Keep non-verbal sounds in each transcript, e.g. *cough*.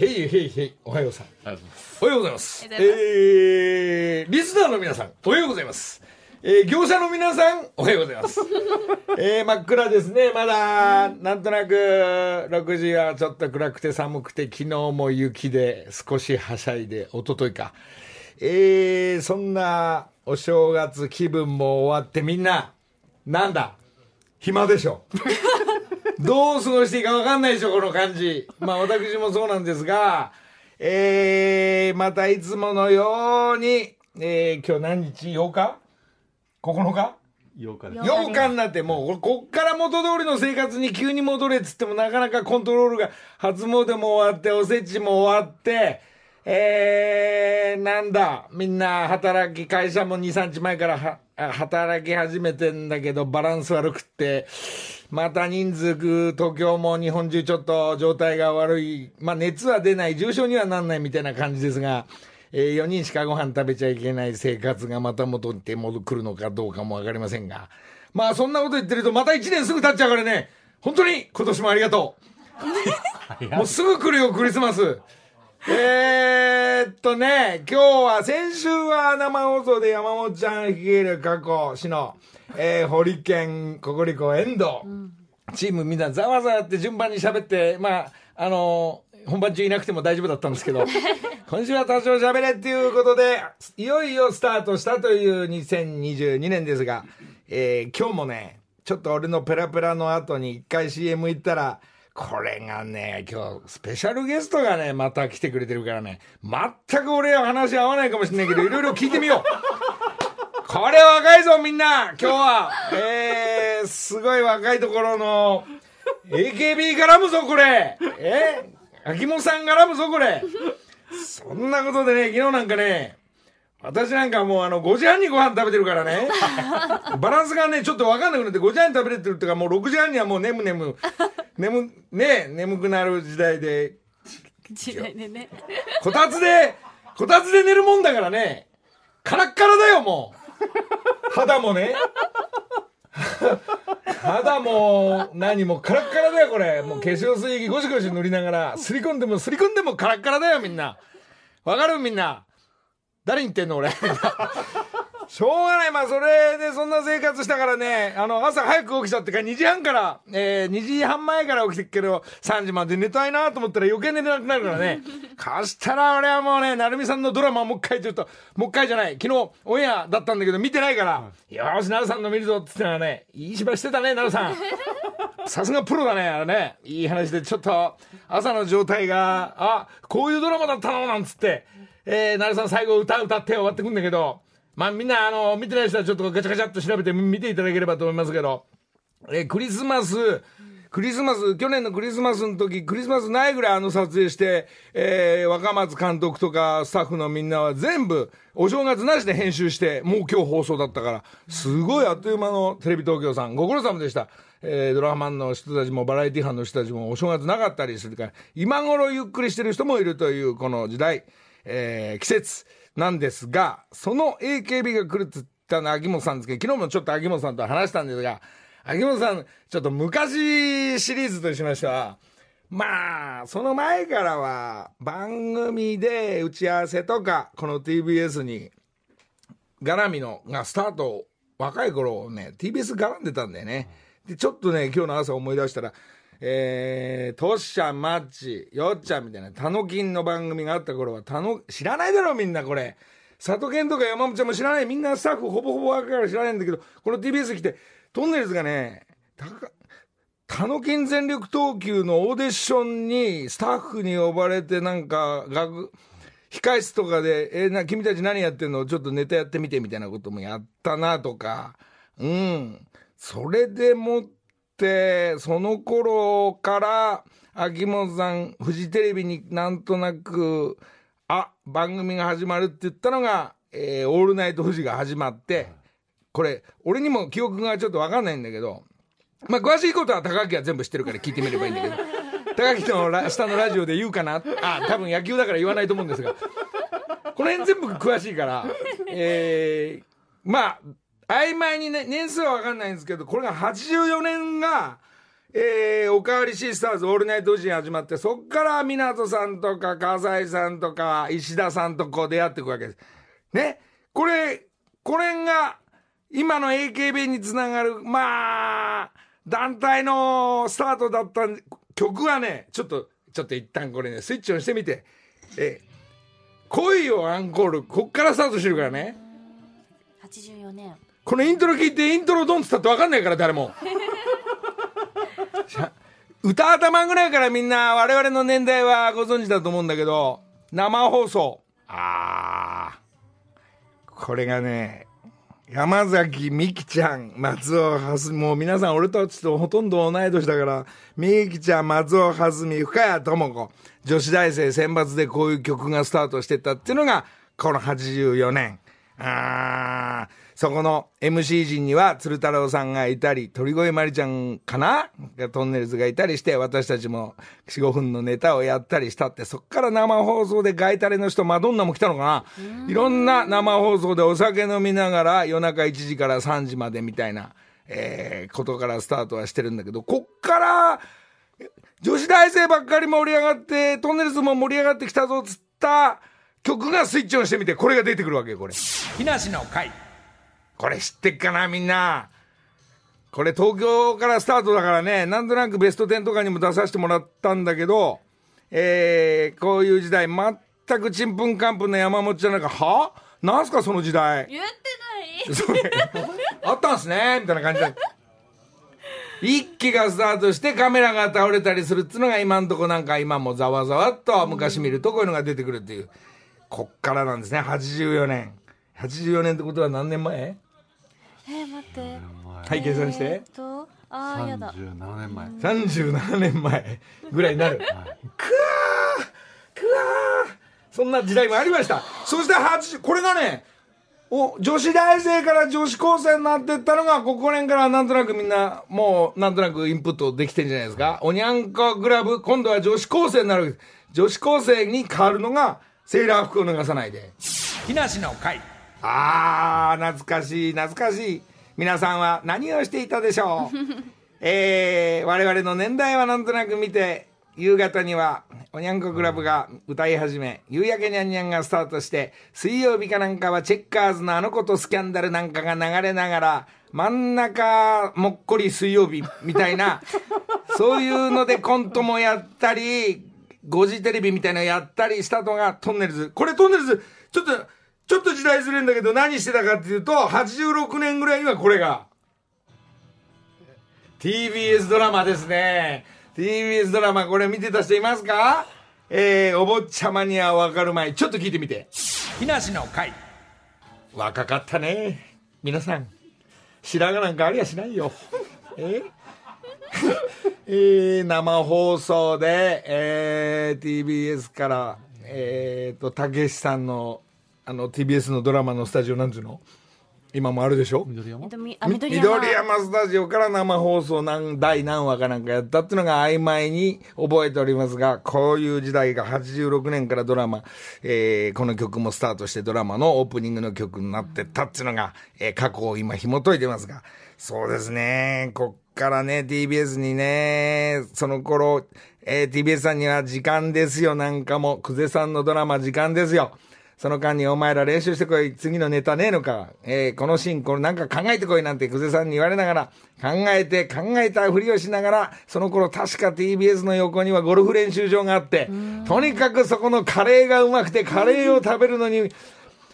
へいへいへい、おはようさん。おはようございます。ますえー、リスナーの皆さん、おはようございます。えー、業者の皆さん、おはようございます。*laughs* えー、真っ暗ですね。まだ、なんとなく、6時はちょっと暗くて寒くて、昨日も雪で少しはしゃいで、一昨日か。えー、そんなお正月気分も終わってみんな、なんだ？暇でしょ。どう過ごしていいか分かんないでしょ、この感じ。まあ私もそうなんですが、えー、またいつものように、えー、今日何日 ?8 日 ?9 日？8日です。8日になって、もう、こっから元通りの生活に急に戻れっつっても、なかなかコントロールが、初詣も終わって、おせちも終わって、えー、なんだ、みんな働き、会社も2、3日前からはあ働き始めてんだけど、バランス悪くって、また人数ぐ、東京も日本中ちょっと状態が悪い、まあ熱は出ない、重症にはなんないみたいな感じですが、えー、4人しかご飯食べちゃいけない生活がまた戻って戻くるのかどうかもわかりませんが、まあそんなこと言ってるとまた1年すぐ経っちゃうからね、本当に今年もありがとう。もうすぐ来るよ、クリスマス。えーっとね、今日は、先週は生放送で山本ちゃん率いる過去市の、えー、堀県、ココリコ、遠藤、チームみんなざわざわって順番に喋って、まあ、あの本番中いなくても大丈夫だったんですけど、*laughs* 今週は多少喋れっていうことで、いよいよスタートしたという2022年ですが、えー今日もね、ちょっと俺のペラペラの後に一回 CM 行ったら、これがね、今日、スペシャルゲストがね、また来てくれてるからね、全く俺は話合わないかもしれないけど、いろいろ聞いてみよう。これ若いぞ、みんな今日は。えー、すごい若いところの、AKB 絡むぞ、これえ秋元さん絡むぞ、これそんなことでね、昨日なんかね、私なんかもうあの5時半にご飯食べてるからね。*laughs* バランスがね、ちょっこ分かんなくなって5時半に食べれてるっていうかもう6時半にはもう眠眠、眠、ね、眠くなる時代で、時代でね。こたつで、こたつで寝るもんだからね、カラッカラだよ、もう。肌もね。肌も何もカラッカラだよ、これ。もう化粧水液ゴシゴシ塗りながら、すり込んでもすり込んでもカラッカラだよ、みんな。わかる？みんな。誰に言ってんの、俺。*laughs* しょうがない。まあ、それでそんな生活したからね、あの、朝早く起きちゃってから2時半から、えー、2時半前から起きてっけど、3時まで寝たいなと思ったら余計寝れなくなるからね。かしたら俺はもうね、なるみさんのドラマもう一回ちょっと、もう一回じゃない。昨日オンエアだったんだけど見てないから、よーし、なるさんの見るぞって言ったらね、いい芝居してたね、なるさん。さすがプロだね、あれね。いい話で、ちょっと、朝の状態が、あ、こういうドラマだったの？なんつって、えー、なるさん最後歌歌って終わってくんだけど、まあみんな、あの、見てない人はちょっとガチャガチャっと調べて見ていただければと思いますけど、えークリスマス、クリスマス、去年のクリスマスの時、クリスマスないぐらいあの撮影して、えー若松監督とかスタッフのみんなは全部、お正月なしで編集して、もう今日放送だったから、すごいあっという間のテレビ東京さん、ご苦労様でした。えードラマンの人たちもバラエティ班の人たちもお正月なかったりするから、今頃ゆっくりしてる人もいるというこの時代、えー季節なんですが、その AKB が来るって言ったのは秋元さんですけど、昨日もちょっと秋元さんと話したんですが、秋元さん、ちょっと昔シリーズとしましては、まあ、その前からは番組で打ち合わせとか、この TBS に絡みのがスタート、若い頃ね、TBS 絡んでたんだよね。で、ちょっとね、今日の朝思い出したら、えー、トッシャン、マッチ、よっちゃんみたいな、タノキンの番組があった頃は、タノ、知らないだろ、みんなこれ。佐藤健とか山本ちゃんも知らない。みんなスタッフほぼほぼ若いから知らないんだけど、この TBS 来て、トンネルズがね、たか、タノキン全力投球のオーディションにスタッフに呼ばれてなんか学控室とかで、えーな、君たち何やってんの？ちょっとネタやってみてみたいなこともやったなとか、うん。それでもっ、その頃から、秋元さん、フジテレビになんとなく、あ、番組が始まるって言ったのが、えーオールナイトフジが始まって、これ、俺にも記憶がちょっとわかんないんだけど、まあ、詳しいことは高木は全部知ってるから聞いてみればいいんだけど、*laughs* 高木のラ下のラジオで言うかな。あ、多分野球だから言わないと思うんですが、この辺全部詳しいから、えー、まあ、曖昧にね、年数はわかんないんですけど、これが84年が、えー、おかわりシスターズオールナイトジン始まって、そっから港さんとか、笠井さんとか、石田さんとこう出会っていくわけです。ね？これ、これが、今の AKB につながる、まあ、団体のスタートだった曲はね、ちょっと、ちょっと一旦これね、スイッチオンしてみて。え恋をアンコール、こっからスタートしてるからね。84年このイントロ聞いてイントロドンっつったって分かんないから誰も。*laughs* 歌頭ぐらいからみんな我々の年代はご存知だと思うんだけど生放送。あー。これがね山崎美希ちゃん松尾はすもう皆さん俺たちとほとんど同い年だから美希ちゃん松尾はすみ深谷智子女子大生選抜でこういう曲がスタートしてったっていうのがこの84年。あーそこの MC 陣には鶴太郎さんがいたり、鳥越まりちゃんかな？トンネルズがいたりして、私たちも4、5分のネタをやったりしたって、そっから生放送でガイタレの人、マドンナも来たのかな？いろんな生放送でお酒飲みながら夜中1時から3時までみたいな、えー、ことからスタートはしてるんだけど、こっから、女子大生ばっかり盛り上がって、トンネルズも盛り上がってきたぞっつった曲がスイッチオンしてみて、これが出てくるわけよ、これ。木梨の会。これ知ってっかな、みんな。これ東京からスタートだからね、なんとなくベスト10とかにも出させてもらったんだけど、えー、こういう時代、全くちんぷんかんぷんの山本ちゃんなんか、は？なんすかその時代。言ってない *laughs* あったんすねみたいな感じで。一気がスタートしてカメラが倒れたりするっつうのが今んとこなんか今もざわざわっと昔見るとこういうのが出てくるっていう。こっからなんですね、84年。84年ってことは何年前？えー、待ってはい、計算して。えーっとあーやだ37年前37年前ぐらいになる。くわーくわーそんな時代もありました。そして80、これがね、お、女子大生から女子高生になってったのが、ここ年からなんとなくみんな、もう、なんとなくインプットできてんじゃないですか。おにゃんこグラブ、今度は女子高生になるわけです。女子高生に変わるのが、セーラー服を脱がさないで。木梨の会。あー、懐かしい、懐かしい。皆さんは何をしていたでしょう？*laughs* えー、我々の年代はなんとなく見て、夕方には、おにゃんこクラブが歌い始め、夕焼けにゃんにゃんがスタートして、水曜日かなんかはチェッカーズのあの子とスキャンダルなんかが流れながら、真ん中、もっこり水曜日みたいな、*laughs* そういうのでコントもやったり、5時テレビみたいなのやったりしたのがトンネルズ。これトンネルズ、ちょっと、ちょっと時代ずれるんだけど何してたかっていうと、86年ぐらいにはこれが。TBS ドラマですね。TBS ドラマこれ見てた人いますか？えー、お坊ちゃまにはわかるまい。ちょっと聞いてみて。木梨の会。若かったね。皆さん。白髪なんかありやしないよ。え？えー、生放送で、えー、TBS から、えーと、たけしさんの、あの、TBS のドラマのスタジオなんていうの？今もあるでしょ？緑山？緑山。スタジオから生放送何第何話かなんかやったっていうのが曖昧に覚えておりますが、こういう時代が86年からドラマ、えーこの曲もスタートしてドラマのオープニングの曲になってったっていうのが、えー過去を今紐解いてますが、そうですね、こっからね、TBS にね、その頃、えー TBS さんには時間ですよ。なんかも、久世さんのドラマ時間ですよ。その間にお前ら練習してこい、次のネタねえのか、えーこのシーン、これなんか考えてこいなんて久世さんに言われながら、考えて考えたふりをしながら、その頃確か TBS の横にはゴルフ練習場があって、とにかくそこのカレーがうまくて、カレーを食べるのに、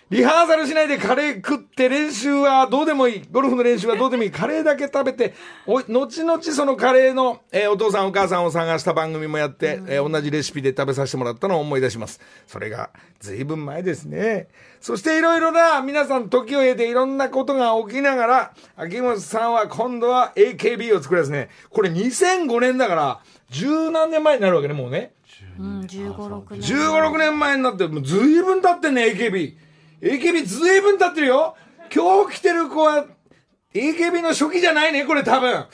リハーサルしないでカレー食って練習はどうでもいい。ゴルフの練習はどうでもいい。カレーだけ食べて、おい、後々そのカレーの、えーお父さんお母さんを探した番組もやって、えー同じレシピで食べさせてもらったのを思い出します。それが随分前ですね。そしていろいろな皆さん時を経ていろんなことが起きながら、秋元さんは今度は AKB を作りますね。これ2005年だから、十何年前になるわけね、もうね。うん15、6年15、6年前になって、もうずいぶん経ってんね、AKB。AKB ずいぶん経ってるよ。今日来てる子は、AKB の初期じゃないね、これ多分。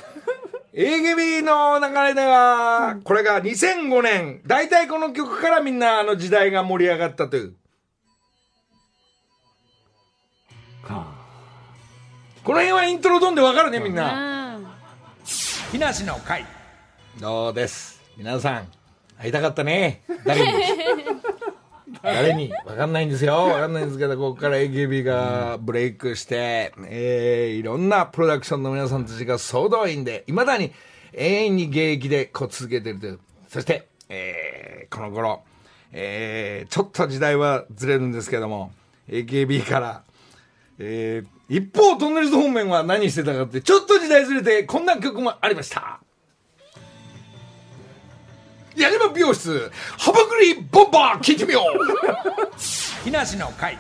AKB の流れでは、これが2005年、大体この曲からみんなあの時代が盛り上がったという。この辺はイントロドンでわかるね、みんな。うん木梨の会どうです皆さん会いたかったね誰に *laughs* 誰に？分かんないんですよ。分かんないんですけどここから AKB がブレイクして、えーいろんなプロダクションの皆さんたちが総動員でいまだに永遠に現役でこう続けてるという。そして、えーこの頃、えーちょっと時代はずれるんですけども AKB からえー一方トンネルズ方面は何してたかってちょっと時代ずれてこんな曲もありました。矢島美容室ハマグリボンバー聞いてみよう。*laughs* 木梨の会。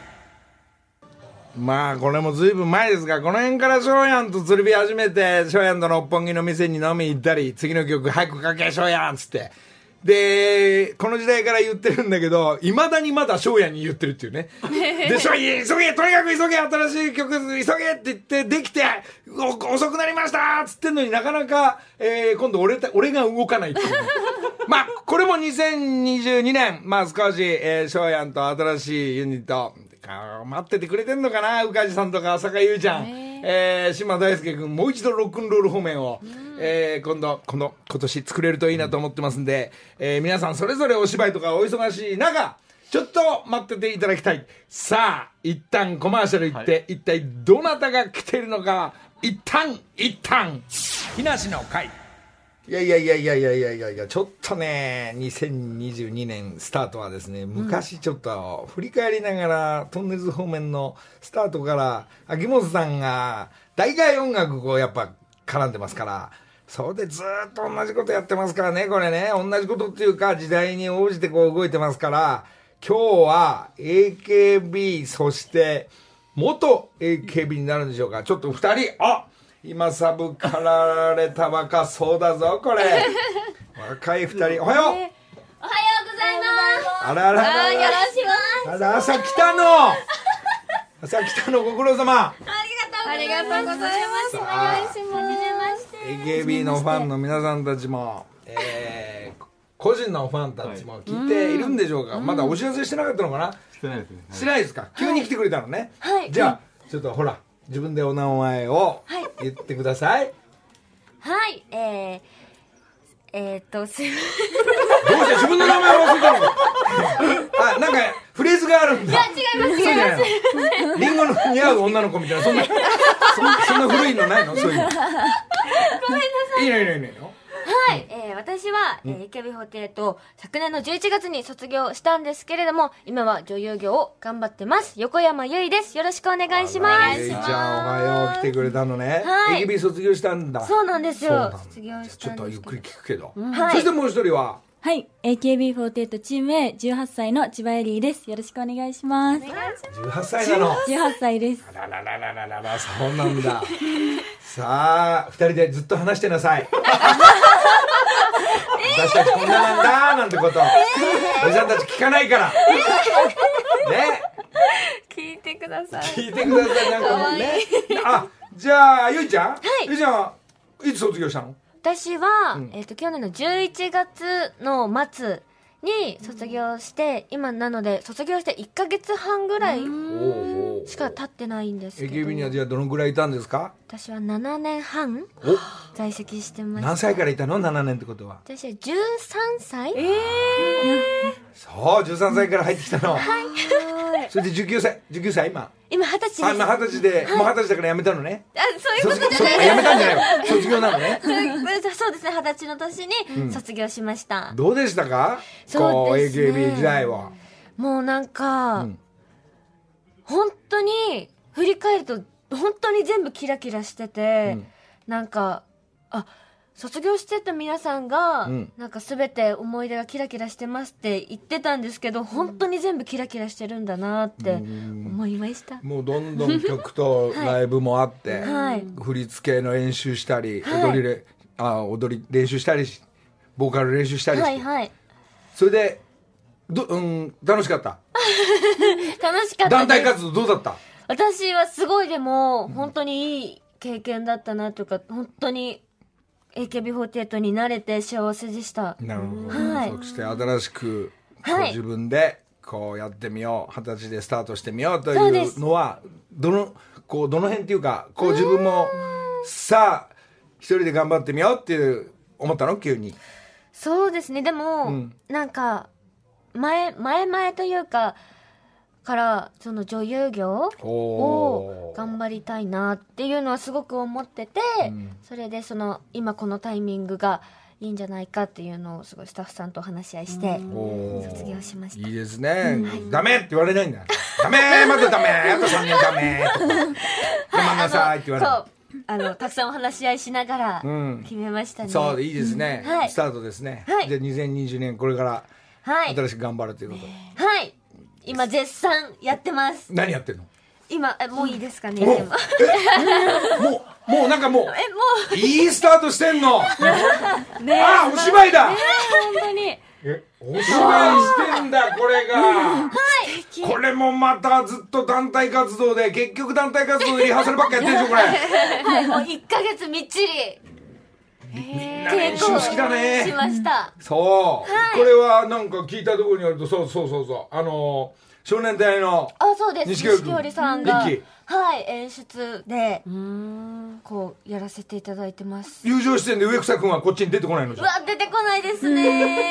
まあこれもずいぶん前ですがこの辺から翔やんと釣り火始めて翔やんと六本木の店に飲み行ったり次の曲早くかけ翔やんっつってでこの時代から言ってるんだけどいまだにまだ翔やんに言ってるっていうね。で翔やん急げとにかく急げ新しい曲急げって言ってできてお遅くなりましたっつってんのになかなか、えー今度俺た俺が動かないっていうね。*laughs* まあこれも2022年まあ少しえー翔やんと新しいユニットあ待っててくれてんのかな宇梶さんとか浅香優ちゃん、えー島大輔君もう一度ロックンロール方面を、えー今度この今年作れるといいなと思ってますんで、えー皆さんそれぞれお芝居とかお忙しい中ちょっと待ってていただきたい。さあ一旦コマーシャル行って、一体どなたが来ているのか。一旦一旦。木梨の会いやいやいやいやいやいやいやいやちょっとね2022年スタートはですね昔ちょっと振り返りながら、トンネルズ方面のスタートから秋元さんが大概音楽こうやっぱ絡んでますからそれでずーっと同じことやってますからねこれね。同じことっていうか時代に応じてこう動いてますから今日は AKB そして元 AKB になるんでしょうか。ちょっと二人あ今サブかられた若そうだぞこれ。*laughs* 若い二人。おはよう。おはようございます。あらあらあらよろしくあら朝来たの。*laughs* 朝来たのご苦労様。ありがとうございます。お願いします。はじめまして AKB のファンの皆さんたちも、えー個人のファンたちも聞いているんでしょうか、まだお知らせしてなかったのかな、してないですね。してないですか？急に来てくれたのね、はい。じゃあちょっとほら自分でお名前をはい。言ってください、はい。えーえーっとすいまどうして自分の名前を忘れたの？かあなんかフレーズがあるんだ。せん違いますそうじゃない。のリンゴの似合う女の子みたいなそんなそそんな古いのないの？そういうの。ごめんなさい。いいのいいのいいのいいの？はい、えー私は、えー、AKB48 昨年の11月に卒業したんですけれども今は女優業を頑張ってます。横山由依です。よろしくお願いします。えいちゃんおはよう来てくれたのね、はい。AKB 卒業したんだ。そうなんですよ。卒業しちょたんですけど。っとゆっくり聞くけど、はい。そしてもう一人ははい、AKB48 チーム A 18歳の千葉エリーです。よろしくお願いします。18歳なの。18歳です。あららららららら。そうなんだ。*laughs* さあ二人でずっと話してなさい。*laughs* 私たちこんななんだなんてこと。おじさんたち聞かないから。ね。聞いてください。聞いてください。なんかもうね。あじゃあゆいちゃん、い。ゆいちゃんはいつ卒業したの？私は、えー、と去年の11月の末に卒業して、今なので卒業して1か月半ぐらいしか経ってないんですけど。AKB にはじゃあどのぐらいいたんですか？私は7年半お。在籍してました何歳からいたの？7年ってことは。私は13歳。そう13歳から入ってきたの、*laughs* それで19歳19歳今。今二十歳あ今二十歳で、もう二十歳だから辞めたのね。あそういうこと卒業そあ辞めたんじゃないよ。*laughs* 卒業なのね。そうですね二十歳の年に卒業しました、どうでしたか？そうですね。こう AKB 時代はもうなんか、うん。本当に振り返ると本当に全部キラキラしてて、うん。なんかあ卒業してた皆さんが、うん。なんか全て思い出がキラキラしてますって言ってたんですけど本当に全部キラキラしてるんだなって思いました、もうどんどん曲と *laughs* ライブもあって、はい。振り付けの練習したり、はい。踊りれあ踊り練習したりしボーカル練習したりして、はいはい。それでど、うん、楽しかった？*laughs* 楽しかった団体活動どうだった？私はすごいでも本当にいい経験だったなというか本当に AKB48 に慣れて幸せでした。なるほど、はい。そして新しく自分でこうやってみよう二十歳でスタートしてみようというのはどのこうどの辺っていうかこう自分もさあ一人で頑張ってみようっていう思ったの？急に。そうですね。でも、うん。なんか前前々というかからその女優業おをー頑張りたいなっていうのはすごく思ってて、うん。それでその今このタイミングがいいんじゃないかっていうのをすごいスタッフさんと話し合いして卒業しました。いいですね、ダメって言われないんだ。ダメまだダメ。あと3年ダメ。とか我慢なさいって言われそう。あのたくさんお話し合いしながらうん。決めましたね、そういいですね、はい。スタートですね、はい。で2020年これからはい。新しく頑張るということ。で、はい今絶賛やってます。何やってんの？今えもういいですかね、もうでももうもうなんかもうえもう。いいスタートしてんの？ねあお芝居だ！本当に。えお芝居してんだこれが。これもまたずっと団体活動で結局団体活動でリハーサルばっかやってるでしょこれ。はい。もう1ヶ月みっちり。みんな練習好きだね。しました。そう、これはなんか聞いたところによるとそうそうそうそう。あのー少年隊のあそうです。錦織さんがはい演出でうん。こうやらせていただいてます。友情出演で植草君はこっちに出てこないのじゃ。んうわ出てこないですね。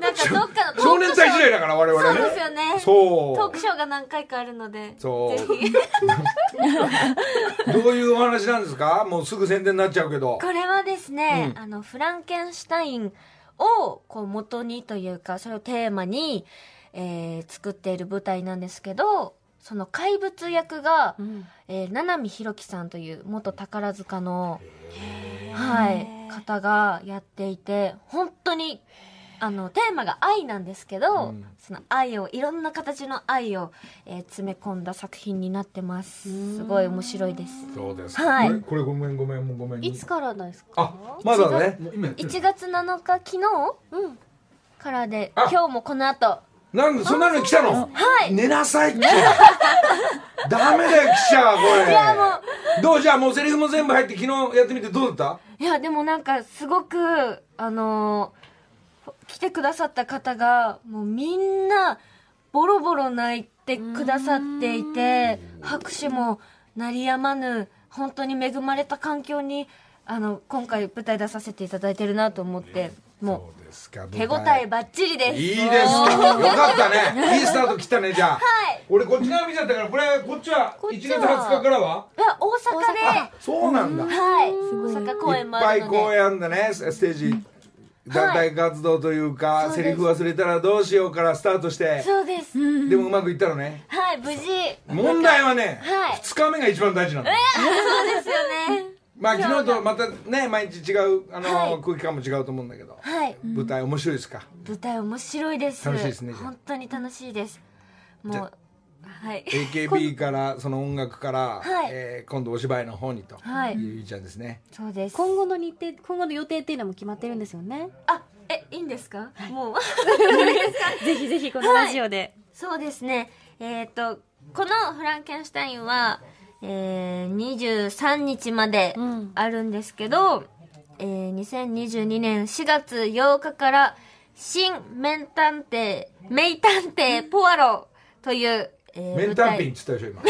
なんかどっかの少年隊時代だから我々ね。そうですよね。そう。トークショーが何回かあるのでそう。*laughs* どういうお話なんですか？もうすぐ宣伝になっちゃうけど。これはですね、うん。あのフランケンシュタインをこう元にというかそれをテーマに、えー作っている舞台なんですけどその怪物役が、えー七海弘樹さんという元宝塚の、はい、方がやっていて本当にあのテーマが愛なんですけど、うん。その愛をいろんな形の愛を、えー詰め込んだ作品になってます。すごい面白いです。そうですはい。これごめんごめんもうごめん。いつからですか？あまだね。もう今やってる。1月7日昨日うん。からであ。今日もこの後なんでそんなのに来たの？はい。寝なさいって。*laughs* ダメだよ記者これ。いやもどうじゃあもうセリフも全部入って昨日やってみてどうだっいやでもなんかすごくあのー来てくださった方がもうみんなボロボロ泣いてくださっていて拍手も鳴りやまぬ本当に恵まれた環境にあの今回舞台出させていただいてるなと思って。たもそうですか。う手応えばっちりです。いいですか。よかったね。*laughs* いいスタート切ったねじゃあ。はい。俺こっち側見ちゃったからこれこっちは1月こっちは。20日からは？いや大阪で。そうなんだ。はい。大阪公いっ演もあるので。ぱい公演あんだね。ステージ団体活動というか、そうです。セリフ忘れたらどうしようからスタートして。そうです。でもうまくいったのね。はい無事。問題はね、はい。2日目が一番大事なんだそうですよねまあ昨日とまたね毎日違うあの、はい。空気感も違うと思うんだけど、はい。舞台面白いですか？舞台面白いです。楽しいですねじゃあ。本当に楽しいです。もうはい。AKB からその音楽から、はい。えー今度お芝居の方にと。はい。いうゆいちゃんですね。そうです。今後の日程今後の予定っていうのも決まってるんですよね。あえいいんですか？もう。*laughs* ぜひぜひこのラジオで、そうですね。えっ、とこのフランケンシュタインは、えー、23日までうん。あるんですけど、えー、2022年4月8日から新名探偵名探偵ポアロという、えーメンタンピンっつったでしょ今。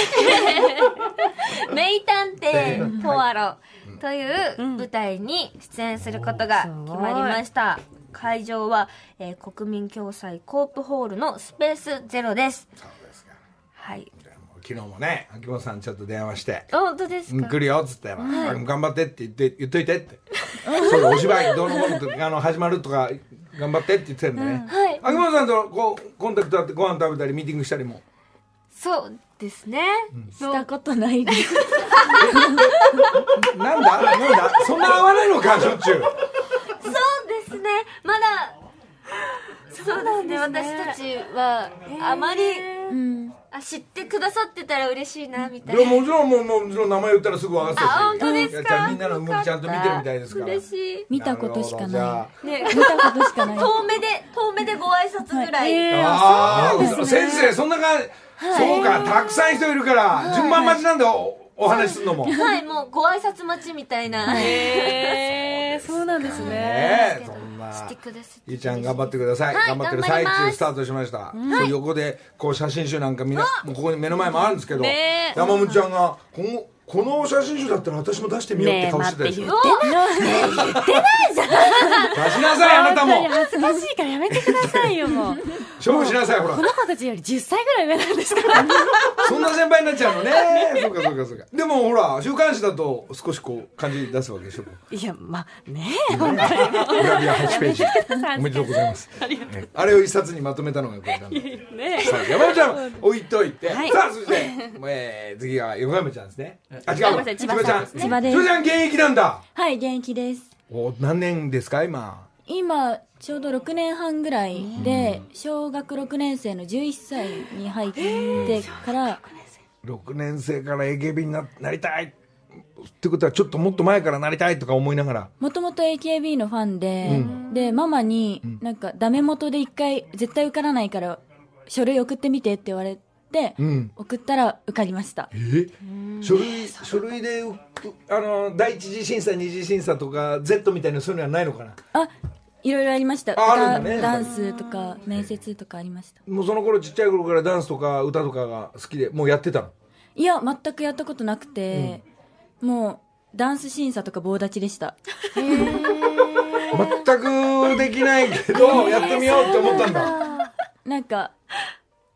名探偵ポアロという舞台に出演することが決まりました。会場は、えー国民共済コープホールのスペースゼロです。そうですか。はい。昨日もね秋元さんちょっと電話してあ本当で「すか？うん来るよ」っつって、頑張って」って言って言っといてって。そうだお芝居どうのこうのとあの始まるとか頑張ってって言ってたんでね、はい。秋元さんとこうコンタクトあってご飯食べたりミーティングしたりも？そうですね。したことないです。なんだ？なんだ？そんな合わないのかしょっちゅう。そうですね。まだ、そうですね。私たちは、あまり、うん。あ、知ってくださってたら嬉しいな、みたいいやな。もちろんもうもちろん名前言ったらすぐ分かってたし。あ、本当ですいやじゃあかみんなの動きちゃんと見てるみたいですから。嬉しい。見たことしかなあ。ね。い見たことしかない。遠目で、遠目でご挨拶ぐらい。えー。あそうなんですね。先生そんな感じ、そうかたくさん人いるから、順番待ちなんだおお話しするのも、ねはい、もうご挨拶待ちみたいな。へえそうなんですねえそんなしてくださってゆいちゃん頑張ってください、はい頑張ってる最中スタートしました、そう横でこう写真集なんかみんなここに目の前もあるんですけど、ねえ。山本ちゃんがこのこの写真集だったら私も出してみようって顔してたでしょ、ねえ待って *laughs* 出しなさい。あなたも恥ずかしいからやめてくださいよもう。*laughs* 勝負しなさいほら。この子たちより10歳ぐらい上なんですから。*laughs* そんな先輩になっちゃうのね。*laughs* そうかそうかそうか。でもほら週刊誌だと少しこう感じ出すわけでしょ。いやまあねえ本当にグラビア8ページ。おめでとうございます。えあれを一冊にまとめたのがこれなんだ。ね。さあ山ちゃん置いといて、はい。さあそして、えー、次は横山ちゃんですね。あ違う千葉ちゃんです千葉です千葉ちゃん現役なんだ。はい、現役です。お何年ですか今今、ちょうど6年半ぐらいで、小学6年生の11歳に入ってから、6年生から AKB にななりたい。ってことはちょっともっと前からなりたいとか思いながら。もともと AKB のファンで、で、ママに、なんか、ダメ元で一回、絶対受からないから、書類送ってみてって言われて、うん。送ったら受かりました。え？書類書類でうあの第一次審査二次審査とか Z みたいなそういうのはないのかな？あ、いろいろありました。ああるんだね。歌ダンスとか、面接とかありました。もうその頃ちっちゃい頃からダンスとか歌とかが好きでもうやってたの？いや、全くやったことなくて、もう、ダンス審査とか棒立ちでした。全くできないけど *laughs* やってみようって思ったんだ。なんか、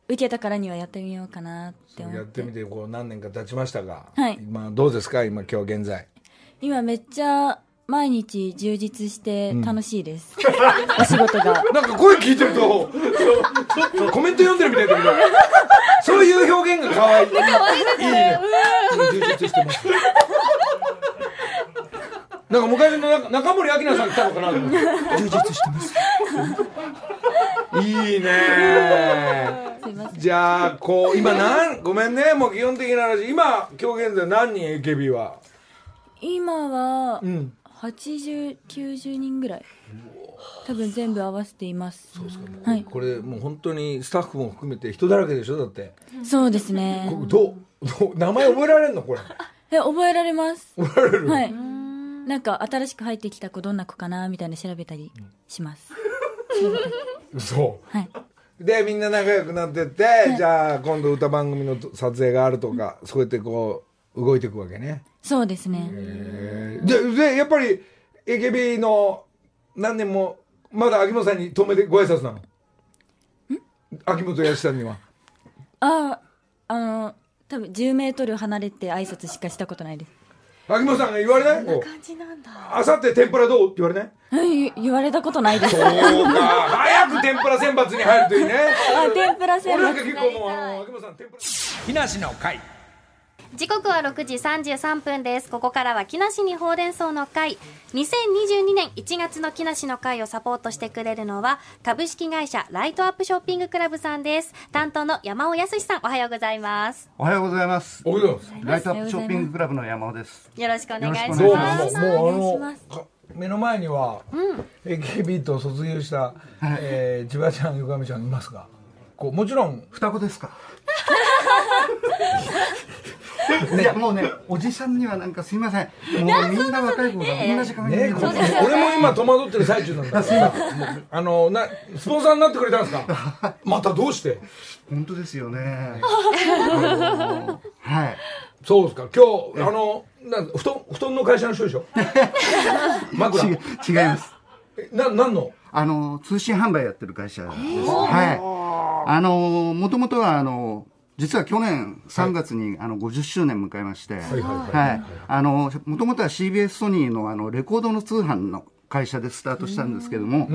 受けたからにはやってみようかなって。やって。てみてこう何年か経ちましたが、はい。今どうですか？今今日現在。今めっちゃ毎日充実して楽しいです。お仕事が。*laughs* なんか声聞いてるとそうちょっとコメント読んでるみたいだけど。そういう表現が可愛い。いいね。うん。充実してます。なんか昔の中中森明菜さん来たのかな。と思って充実してます。いいね。じゃあこう今なんごめんね。もう基本的な話。今今日現在何人？AKB は。今はう、ん80、90人ぐらい。多分全部合わせています。はい。これもう本当にスタッフも含めて人だらけでしょ？だってそうですね。こどうどう名前覚えられるの？これえ、覚えられます。覚えられる、はい。なんか新しく入ってきた子どんな子かなみたいな調べたりします。調べたり。そはい。うでみんな仲良くなってって、じゃあ今度歌番組の撮影があるとかそうやってこう動いていくわけね。そうですね。ででやっぱり AKB の何年もまだ秋元さんに遠目でご挨拶なの？秋元康さんには。あ、あの、多分10メートル離れて挨拶しかしたことないです。秋元さんが言われない？こう。感じなんだ。あさって天ぷらどう？って言われない？はい言われたことないです。そうか早く天ぷら選抜に入るといいねあ、天ぷら選俺なん抜。か結構もうあの秋元さん天ぷら木梨の会時刻は6時33分です。ここからは木梨にほうれん草の会。2022年1月の木梨の会をサポートしてくれるのは株式会社ライトアップショッピングクラブさんです。担当の山尾康さん。おはようございます。おはようございます。おはようございます。ライトアップショッピングクラブの山尾です。よろしくお願いします。もうあの目の前には、AKB と卒業した、えー千葉ちゃん横上ちゃんいますが。こうもちろん。双子ですか？*laughs* *laughs* いやもうねおじさんにはなんかすいません。もうみんな若い子が同じ髪ねこ型に俺も今戸惑ってる最中なんだ。今もうあのなスポンサーになってくれたんですか？*laughs* またどうして？本当ですよね。*laughs* はい。そうですか。今日あのなん布団布団の会社の人でしょ？枕。ち違います。えな何の？あの通信販売やってる会社です。はい。あのもともとはあの実は去年3月に、あの50周年迎えまして、もともとは CBS ソニーのあのレコードの通販の会社でスタートしたんですけども、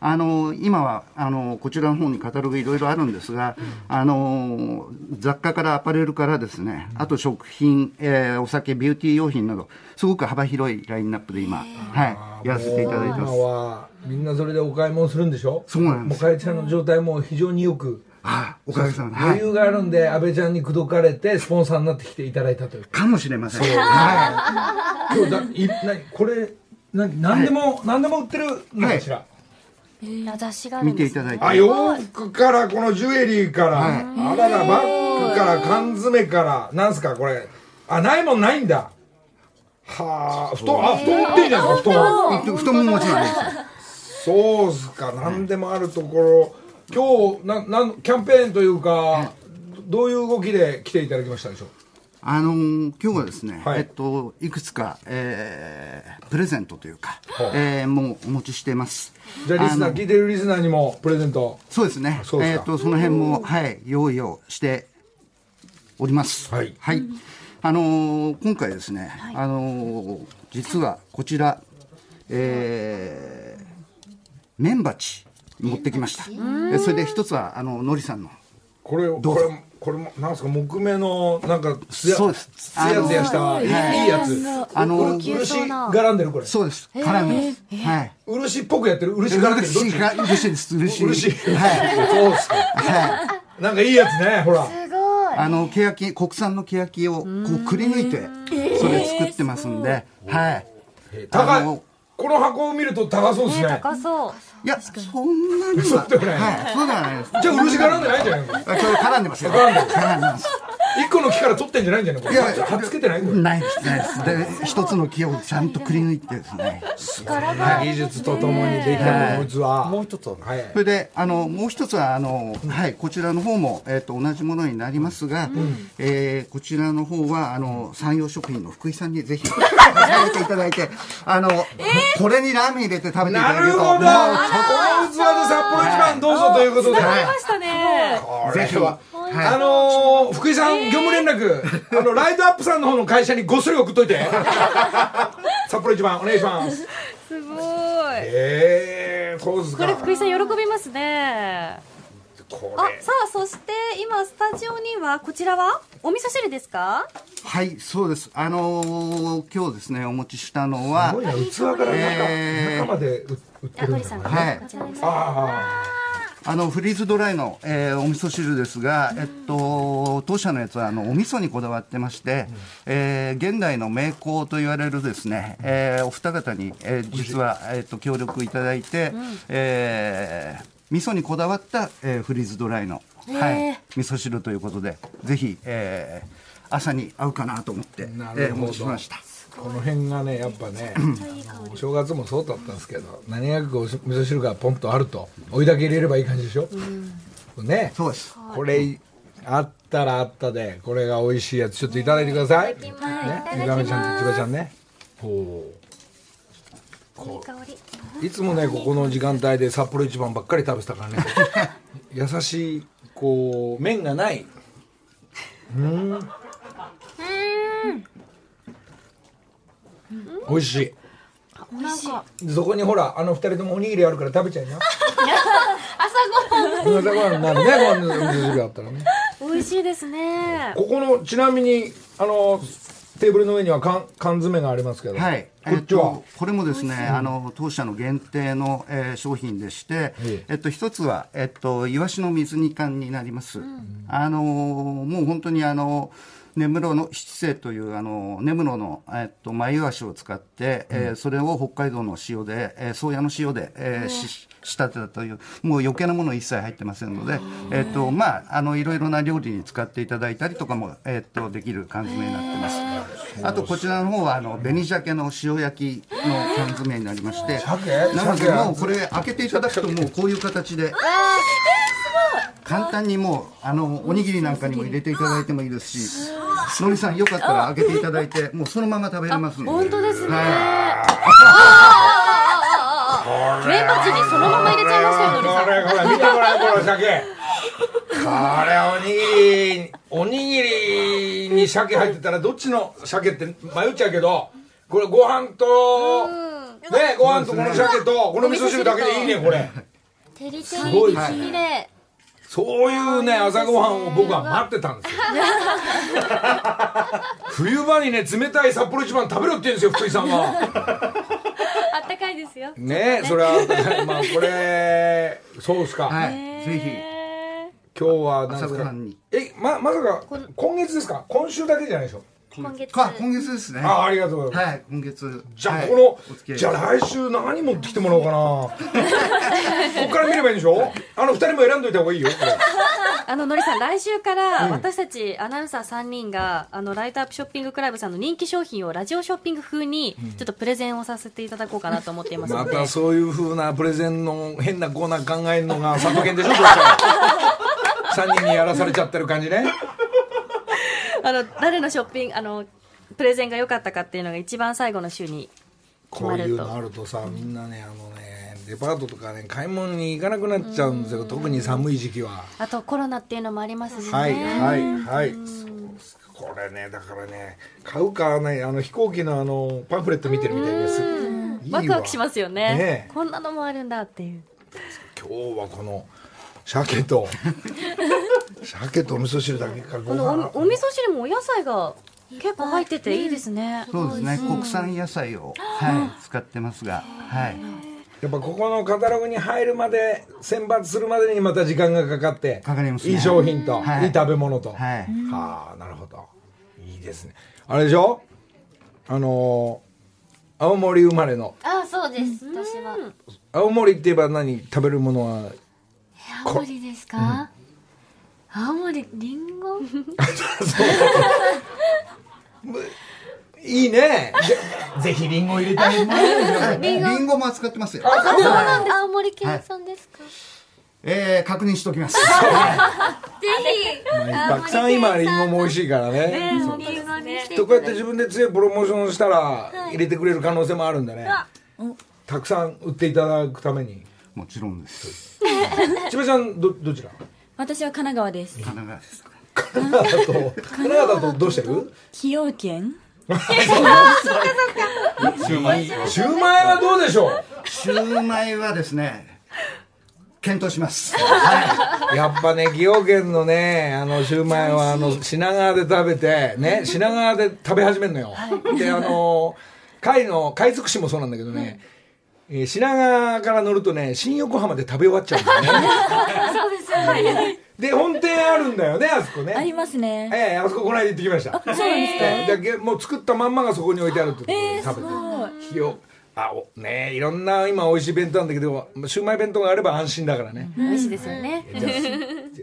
あの今はあのこちらの方にカタログいろいろあるんですが、あの雑貨からアパレルからですね、あと食品、えーお酒、ビューティー用品など、すごく幅広いラインナップで今、はい、やらせていただいてま今す。はみんなそれでお買い物するんでしょ？そうなんです。もうかえちゃんの状態も非常によくあおかげさまで、はい、余裕があるんで、安倍ちゃんに口説かれてスポンサーになってきていただいたという。かもしれません。は今日だいなこれな何でも、何でも売ってるのかしら、雑誌が見るんですていただいて。あ洋服からこのジュエリーから、はい。あららバッグから缶詰からなんすかこれ。あないもんないんだ。はあ布団あ布団売ってんじゃないですか布団ふ太もももちろんです。そうっすか。何でもあるところ今日ななんキャンペーンというか、どういう動きで来ていただきましたでしょう？あのー今日はですね、はい。えっと、いくつか、えープレゼントというかほう、えーもうお持ちしてます。じゃあリスナーの聞いてるリスナーにもプレゼント？そうですね。そうですか。えっと、その辺も、はい、用意をしております。はい。あのー今回ですね、あのー実はこちら、えー、メンバチ持ってきました。えそれで一つは、あの、のりさんの。これこどうぞれこれもなんですか木目のなんかつやそうですつやつやしたいいはいいいやつあの漆絡んでるこれそうです。絡んでます。はい。漆っぽくやってる？漆絡んでる？どっち？漆が漆です。漆。漆はい。そうっすかはい。なんかいいやつねほらあの、欅、国産の欅をこうくり抜いて、それ作ってますんで、はい。高いこの箱を見ると高そうですね高そういや、そんなには。そうでもない。はい。そうではないです。じゃあ漆絡んでないんじゃないの？あこれ絡んでますよ。絡んでる絡んでます。一個の木から取ってんじゃないんじゃないいや貼っつけてないないです、ないです。で、一つの木をちゃんとくり抜いてですね。技術とともにできたものは。もう一つはい。それで、あの、もう一つは、あの、はい、こちらの方も、えっ、と、同じものになりますが、えーこちらの方は、あの、山陽食品の福井さんにぜひ、食べていただいて、あの、これにラーメン入れて食べていたなだけると、るほど。この器で札幌一番どうぞということではいましたね。これははいあのー福井さん、業務連絡、あの、ライトアップさんの方の会社にごっそり送っといて。*laughs* 札幌一番、お願いします。すごい。ええー、そうですか。これ福井さん喜びますね。これ、あさあ、そして今スタジオには、こちらはお味噌汁ですか？はい、そうです。あのー今日ですね、お持ちしたのはすごい、な、器から中,、えー中まで売売ってあ、るんだね。はい。ああのフリーズドライの、えーお味噌汁ですが、えっと、当社のやつはあのお味噌にこだわってまして、えー現代の名工と言われるですね、えーお二方に、えー実は、えっと協力いただいて、えー味噌にこだわった、えーフリーズドライの、はい、味噌汁ということでぜひ、えー朝に合うかなと思って、なえーおるほど。持ちしました。あ、この辺がね、やっぱね、お正月もそうだったんですけど、何がこう味噌汁がポンとあると、お湯だけ入れればいい感じでしょ？ね。そうです。これあったらあったでこれが美味しいやつちょっといただいてください。ね。ゆかめちゃんと千葉ちゃんね。ほいい香り。ういつもねここの時間帯で札幌一番ばっかり食べてたからね。*laughs* 優しいこう麺がない。うん。美味しい。美味しい。そこにほらあの二人ともおにぎりあるから食べちゃいな *laughs* 朝ごはん。朝ごはんになるねこの味噌汁あったらね。美味しいですね。ここのちなみにあのテーブルの上には缶缶詰がありますけど、はい、こっちは、えっと、これもですね、あの当社の限定の、えー商品でして、ええ。っと一つはえっとイワシの水煮缶になります。あのーもう本当にあの根室の七星というあの根室のえっとマイワシを使って、えーそれを北海道の塩で、えー、宗谷の塩で、えーし仕立てたというもう余計なもの一切入ってませんので、えっとまああのいろいろな料理に使っていただいたりとかもえっとできる缶詰になってます。あとこちらの方はあの紅鮭の塩焼きの缶詰になりまして、鮭？なので鮭もうこれ開けていただくともうこういう形で。簡単にもうあのおにぎりなんかにも入れていただいてもいいですし、のりさんよかったら開けていただいてもうそのまま食べれますので。本当ですね。はメンバチにそのまま入れちゃいましたよ、のりさん。これこれ見てごらんこの鮭これおにぎりおにぎりに鮭入ってたらどっちの鮭って迷っちゃうけどこれご飯とねご飯とこの鮭とこの味噌汁だけでいいねこれテリテリすごいです綺麗そういうね朝ごはんを僕は待ってたんですよ。*laughs* 冬場にね冷たい札幌一番食べろって言うんですよ福井さんは。*laughs* あったかいですよ。ねそれはまあこれそうですか、はい、ぜ今日は何ですか？朝ごはんに。えままさか今月ですか？今週だけじゃないでしょ今月。ひ。か今月ですね。あありがとうございます、はい、今月。じゃあはい。この、じゃあ来週何持ってきてもらおうかな。*laughs* こっから見ればいいんでしょ？あの二人も選んどいた方がいいよこれ。*laughs* あの、のりさん、来週から私たちアナウンサー3人が、あの、ライトアップショッピングクラブさんの人気商品をラジオショッピング風に、ちょっとプレゼンをさせていただこうかなと思っています。ので。またそういうふうなプレゼンの変なコーナー考えるのが佐藤健でしょどうせ3人にやらされちゃってる感じねあの誰のショッピングあのプレゼンが良かったかっていうのが一番最後の週に決こういうまるとのあるとさみんなねあのねデパートとかね買い物に行かなくなっちゃうんですよ。特に寒い時期は。あとコロナっていうのもありますしね。はいはいはい。これねだからね買うかねあの飛行機のあのパンフレット見てるみたいです。いいわ。ワクワクしますよね。ねえ。こんなのもあるんだっていう今日はこの鮭と。鮭とお味噌汁だけか。ごこの飯。おお味噌汁もお野菜が結構入ってていいですね。そうですね。国産野菜を、はい、使ってますが、はい、やっぱここのカタログに入るまで選抜するまでにまた時間がかかってかかりますね。いい商品と、はい。い、い食べ物と、はい。はあなるほど。いいですね。あれでしょ？あのー青森生まれの。あ、そうです。私は。青森って言えば何？食べるものは青森ですか？青森、りんごいいね。ぜぜひリンゴ入れたいねリンゴ。も扱ってますよ。青森県産ですか？えー、確認しておきます。*laughs* たくさん今リンゴも美味しいからね。そう。りんごにしてきっとこうやって自分で強いプロモーションしたら入れてくれる可能性もあるんでね。たくさん売っていただくためにもちろんです。千葉ちゃんどどちら？私は神奈川です。神奈川です。神奈川と神奈川だとどうしてる？崎陽軒。シューマイはどうでしょシューマイはですね、検討します。うやっぱね崎陽軒のねあのシューマイはあの品川で食べてね品川で食べ始めるのよ。であの貝の貝尽くしもそうなんだけどね、えー品川から乗るとね新横浜で食べ終わっちゃうんだよね。*laughs* そうですよね。で本店あるんだよねあそこね。ありますね。ええあそここの間行ってきました。そうなんですか？ええでもう作ったまんまがそこに置いてあるってことでえー、す食べて。ごい。ひよあおねえいろんな今美味しい弁当なんだけどシューマイ弁当があれば安心だからね、美味しいですよね。じゃ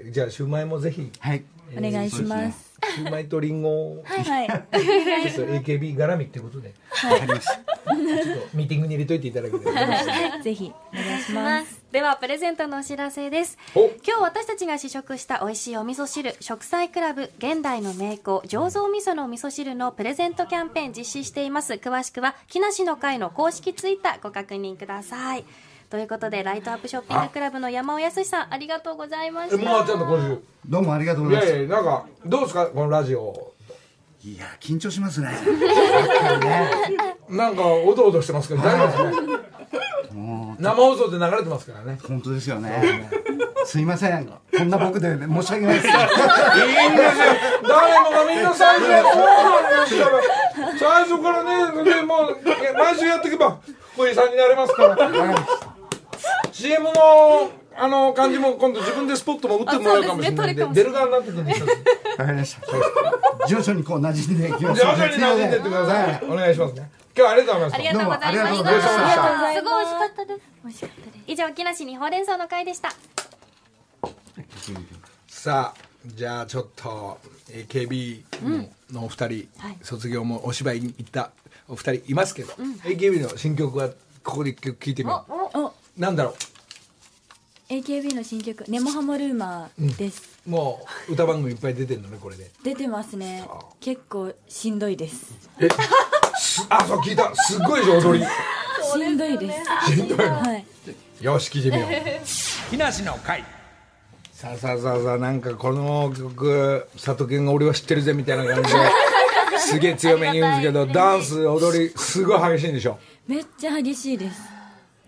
あじゃあシューマイもぜひ。はい。お願いしますシューマイとリンゴ。をはい。*laughs* ちょっと AKB 絡みってことで。わかりました。ちょっとミーティングに入れといていただければ。ぜひお願いします。ではプレゼントのお知らせです。お。今日私たちが試食した美味しいお味噌汁食材クラブ現代の名工醸造味噌のお味噌汁のプレゼントキャンペーン実施しています。詳しくは木梨の会の公式ツイッターご確認くださいということでライトアップショッピングクラブの山尾康さんありがとうございました。えもうちゃんと今週どうもありがとうごいざいます。やいやなんかどうですかこのラジオ。いや、緊張しますね。*laughs* なんかおどおどしてますけど大丈夫ですね。生放送で流れてますからね。本当ですよね。すいません。こんな僕で申し訳ないです。いいんですよ。誰もがみんな最初はそうなんですから最初からねでもう毎週やっていけば福井さんになれますから CM のあの感じも今度自分でスポットも打ってもらうかもしれないんで。出る側になってくるんですよわかりました。徐々にこう馴染んでいきます。徐々に馴染んでってください。お願いしますね。今日はありがとうございました。どうもありがとうございましごちそうさまでした。た。すごい美味しかったです。以上木梨にほうれん草の会でした。さあじゃあちょっと AKB のお二人、卒業もお芝居に行ったお二人いますけど、AKB の新曲はここで一曲聴いてみよう。おなんだろ AKB の新曲「ネモハモルーマー」です、うもう歌番組いっぱい出てるのねこれで。出てますね。結構しんどいです。えすあそう聞いた。すっごいでしょ踊りしんどいです。しんどいの？はい。よし聞いてみよう。木梨の会。さあさあさあさあなんかこの曲佐藤健が俺は知ってるぜみたいな感じで。すげえ強めに言うんですけどダンス踊りすごい激しいんでしょ？めっちゃ激しいです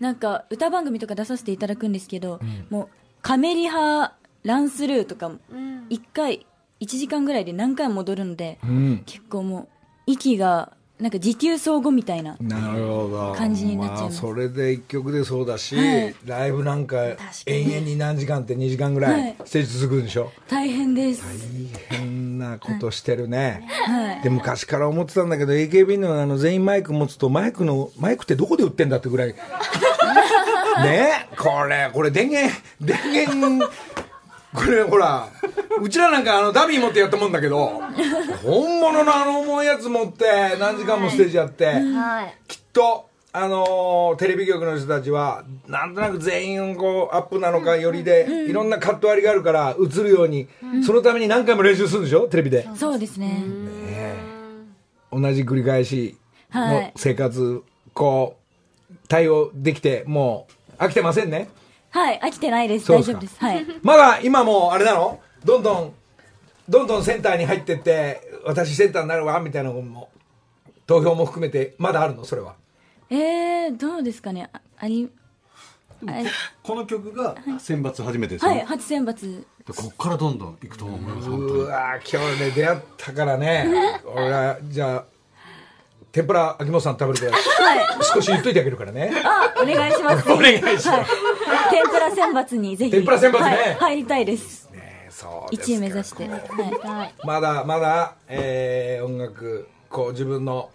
なんか歌番組とか出させていただくんですけど、もうカメリハランスルーとかも1回1時間ぐらいで何回も戻るので、ん。結構もう息がなんか持久走後みたいな感じになっちゃいます。あ、それで一曲でそうだし、はい。ライブなんか延々に何時間って2時間ぐらはい。いステージ続くんでしょ、大変です、大変なことしてるね、はい。で昔から思ってたんだけど AKB のあの全員マイク持つとマイクのマイクってどこで売ってんだってぐらい。*laughs* ね？これこれ電源電源これほらうちらなんかあのダビー持ってやったもんだけど本物のあの重いやつ持って何時間もステージやって、はい。きっとあのーテレビ局の人たちはなんとなく全員こうアップなのかよりで、いろんなカット割りがあるから映るように、そのために何回も練習するんでしょ？テレビで、そうですね。同じ繰り返しのはい。生活、こう対応できてもう飽きてませんねはい飽きてないです。大そうですか丈夫です。はい。まだ今もあれなの？どんどんどんどんセンターに入ってって私センターになるわみたいなのも投票も含めてまだあるの？それは。えー、どうですかね。あありあこの曲が選抜初めてですよね、はい初選抜。でこっからどんどんいくと思います本当に。うわー今日ね出会ったからね。*laughs* 俺はじゃあ天ぷら秋元さん食べるから少し言っといてあげるからね。あお願いします。*laughs* お願いします。はい、天ぷら選抜にぜひ。天ぷら選抜ね。はい、入りたいです。ねそうです1か位目指して、はい、まだまだ、えー音楽こう自分の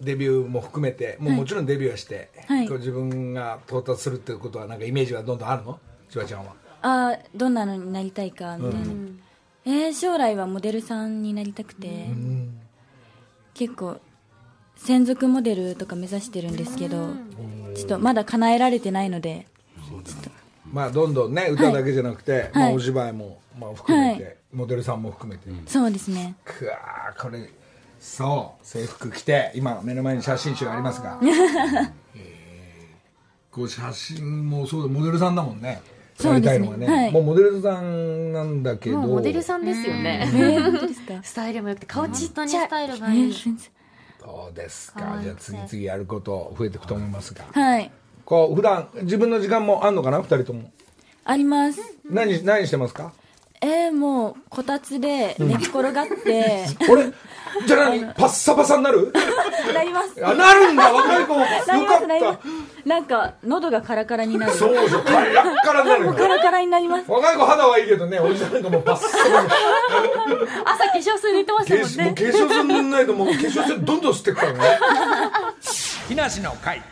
デビューも含めてもうもちろんデビューはして、はい。こう自分が到達するっていうことはなんかイメージはどんどんあるの？千葉ちゃんは。あーどんなのになりたいかみたいな、えー将来はモデルさんになりたくて、結構専属モデルとか目指してるんですけどちょっとまだ叶えられてないのでまあどんどんね歌だけじゃなくて、まあ、はいお芝居も、まあ、含めて、はい。モデルさんも含めて、そうですね。くわーこれそう制服着て今目の前に写真集がありますが、*laughs* えーこう写真もそうだモデルさんだもんね。そうですね。やりたいのはね、はい。もうモデルさんなんだけど。もうモデルさんですよね。えー、本当ですか？*laughs* スタイルも良くて顔ちっちゃいス。タイルえがいい。ー、全然そうですか。じゃあ次々やること増えていくと思いますが。はい。こう普段自分の時間もあんのかな？二人とも。あります。何何してますか？えー、もうこたつで寝っ転がって、俺じゃあ何パッサパサになる？なります。あなるんだ。若い子も。よかっす。なんか喉がカラカラになる。たそうそう。カラッカラになるよ。*laughs* カラカラになります。若い子肌はいいけどね。おじさんなんかもうパッサパサ *laughs* 朝化粧水塗ってましたもんもうね。化粧水塗んないともう化粧水どんどん吸ってくからね。木梨の会。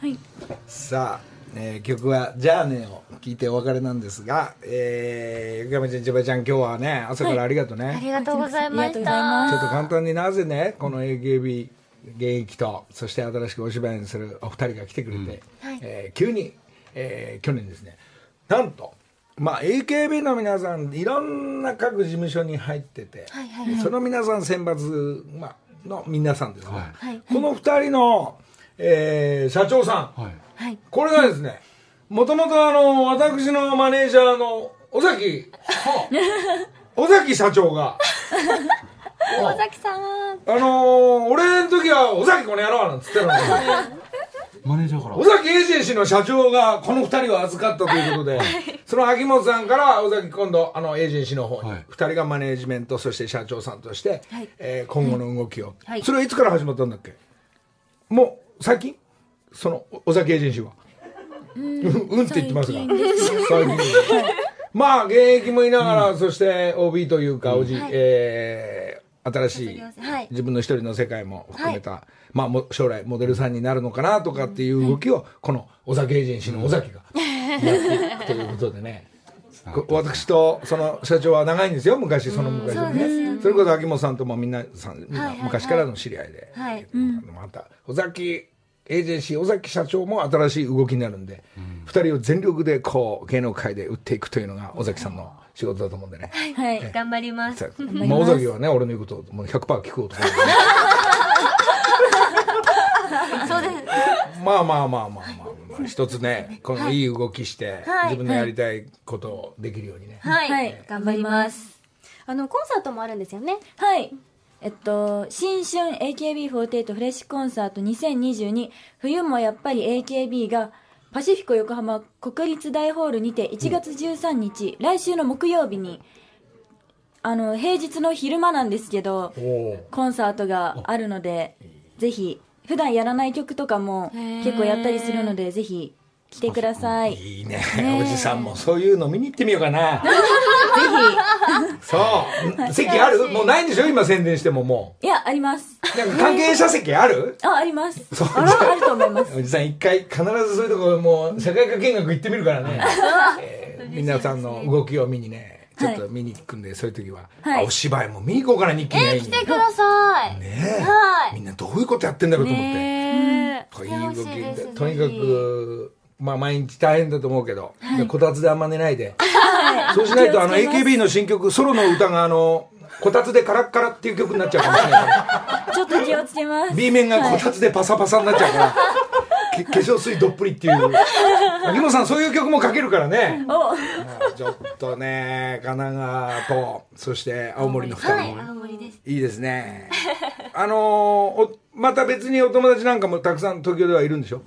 はい。さあ、えー曲は「じゃあね」を聞いてお別れなんですが、えー、横山ちゃん千葉ちゃん今日はね朝からありがとうね、ありがとうございましありがとうございまたちょっと簡単になぜねこの AKB 現役とそして新しくお芝居にするお二人が来てくれて、えー急に、えー去年ですね。なんと、まあ、AKB の皆さんいろんな各事務所に入ってて、その皆さん選抜、まあの皆さんですが、この二人の、えー社長さん、はい。これがですねもともとあの私のマネージャーの尾崎。*laughs* 尾崎社長が。*laughs* 尾崎さん。あのー、俺の時は尾崎この野郎なんつってたのに。*laughs* マネージャーから。尾崎エージェンシーの社長がこの二人を預かったということで、その秋元さんから尾崎今度あのエージェンシーの方に、はい。二人がマネージメントそして社長さんとして、えー今後の動きを、はい。それはいつから始まったんだっけ？もう最近？その尾崎エージェンシーは？うん、うんって言ってますが。最近まあ現役もいながら、そして OB というか、おじえー新しいはい。自分の一人の世界も含めた、まあも将来モデルさんになるのかなとかっていう動きを、この尾崎エージェンシーの尾崎がやっていくということでね。こ私とその社長は長いんですよ昔その昔。はね。それこそ秋元さんともみんなさんみんな昔からの知り合いで、はい。また尾崎エージェンシー尾崎社長も新しい動きになるんで、二人を全力でこう芸能界で売っていくというのが尾崎さんの仕事だと思うんでね、はい頑張ります。さ *laughs* まあ、尾崎はね俺の言うことをもう100%聞く男なんで *laughs* そうです。まあまあまあまあまあ、まあ、一つねこのいい動きして、はい。自分のやりたいことをできるようにね、はい、はい。頑張ります。あの、コンサートもあるんですよね？はい。えっと、新春 AKB48 フレッシュコンサート2022冬もやっぱり AKB がパシフィコ横浜国立大ホールにて1月13日、来週の木曜日にあの平日の昼間なんですけどコンサートがあるのでぜひ普段やらない曲とかも結構やったりするのでぜひ来てください。ぜいいね。おじさんもそういうの見に行ってみようかな。*laughs* そう。席ある？もうないんでしょ？今宣伝してももひいやあります。うなんか関係者席ある？ああります。そう。あらあると思います。おじさん一回必ずそういうとこもう社会科見学行ってみるからね、えー皆さんの動きを見にねちょっと見に行くんで、そういう時は、はい。あお芝居も見に行こうかな日記に会いに来てください。ねえ。はい。みんなどういうことやってんだろうと思って、ねとい来うてほしいですとにかく、まあ毎日大変だと思うけど、でこたつであんま寝ないで。そうしないと、あの、AKB の新曲、ソロの歌が、あの、こたつでカラッカラっていう曲になっちゃうかもしれない。*laughs* ちょっと気をつけます。B 面がこたつでパサパサになっちゃうから、け化粧水どっぷりっていう。秋元さん、そういう曲も書けるからね。おちょっとね、神奈川と、そして青森の二はい人。青森ですいいですね。あのーおまた別にお友達なんかもたくさん東京ではいるんでしょ？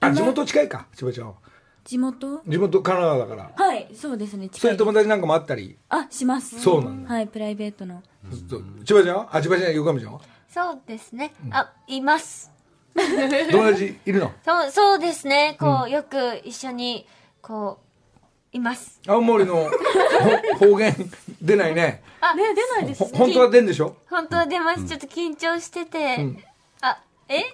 あ、地元近いか、千葉ちゃんは。地元？地元神奈川だから。はいそうですねそういう友達なんかもあったり？あしますそうなんだ。はいプライベートのそう千葉ちゃんは？あ、千葉ちゃん、横浜ちゃんは？そうですねあいます *laughs* 友達いるの？そうそうですね。こう、よく一緒にこういます。青森のほ *laughs* 方言出ないね。あね出ないほ本当は出んでしょ？本当は出ます。ちょっと緊張してて、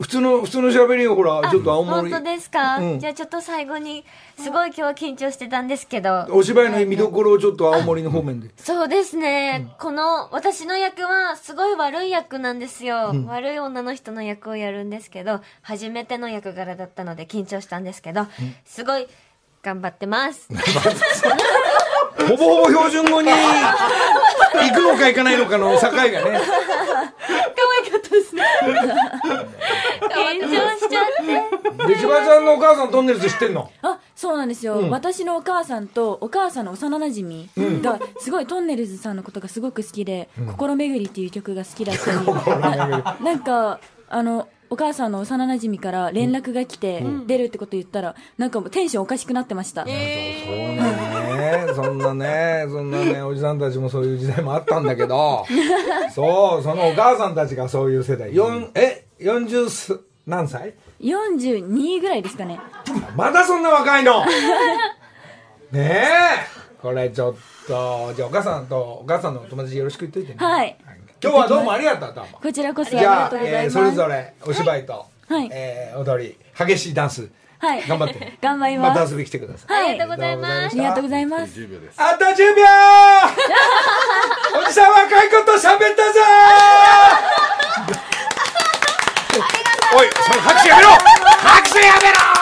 普通の、普通の喋りをほら、ちょっと青森。本当ですか、うん。じゃあちょっと最後にすごい今日は緊張してたんですけど。お芝居の見どころをちょっと青森の方面で。*laughs* そうですね、この私の役はすごい悪い役なんですよ、悪い女の人の役をやるんですけど初めての役柄だったので緊張したんですけど、すごい頑張ってます。*laughs* ほぼほぼ標準語に行くのか行かないのかの境がね。*laughs* 緊張しちゃって。で、千葉ちゃんのお母さんトンネルズ知ってんの？あそうなんですよ、私のお母さんとお母さんの幼なじみがすごいトンネルズさんのことがすごく好きで「心めぐり」っていう曲が好きだったり。*laughs* ななんかあのお母さんの幼なじみから連絡が来て出るってこと言ったらなんかもうテンションおかしくなってました、そうね。そんなね、そんなね、おじさんたちもそういう時代もあったんだけど、*laughs* そう、そのお母さんたちがそういう世代。四え、40す、何歳？42ぐらいですかね。まだそんな若いの？*laughs* ねえ。これちょっと、じゃあお母さんと、お母さんのお友達よろしく言っといてね。はい今日はどうもありがとう、どうも。こちらこそあじゃありがとうございえーます、それぞれお芝居と、はい。えー踊り、激しいダンス、はい。頑張って。ね。*laughs* 頑張ります。また遊びに来てください。はい。ありがとうございます。ありがとうございます。あと10秒 *laughs* おじさん若い子と喋ったぞ。おい、その拍手やめろ。拍手やめろ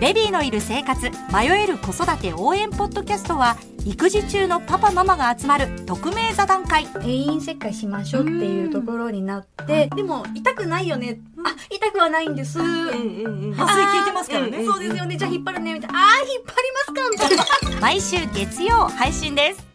ベビーのいる生活迷える子育て応援ポッドキャストは育児中のパパママが集まる匿名座談会定員切開しましょうっていうところになって、でも痛くないよね。あ、痛くはないんです。麻酔効いてますからね。そうですよね。じゃあ引っ張るねみたいな。あー引っ張りますかみたいな。*laughs* 毎週月曜配信です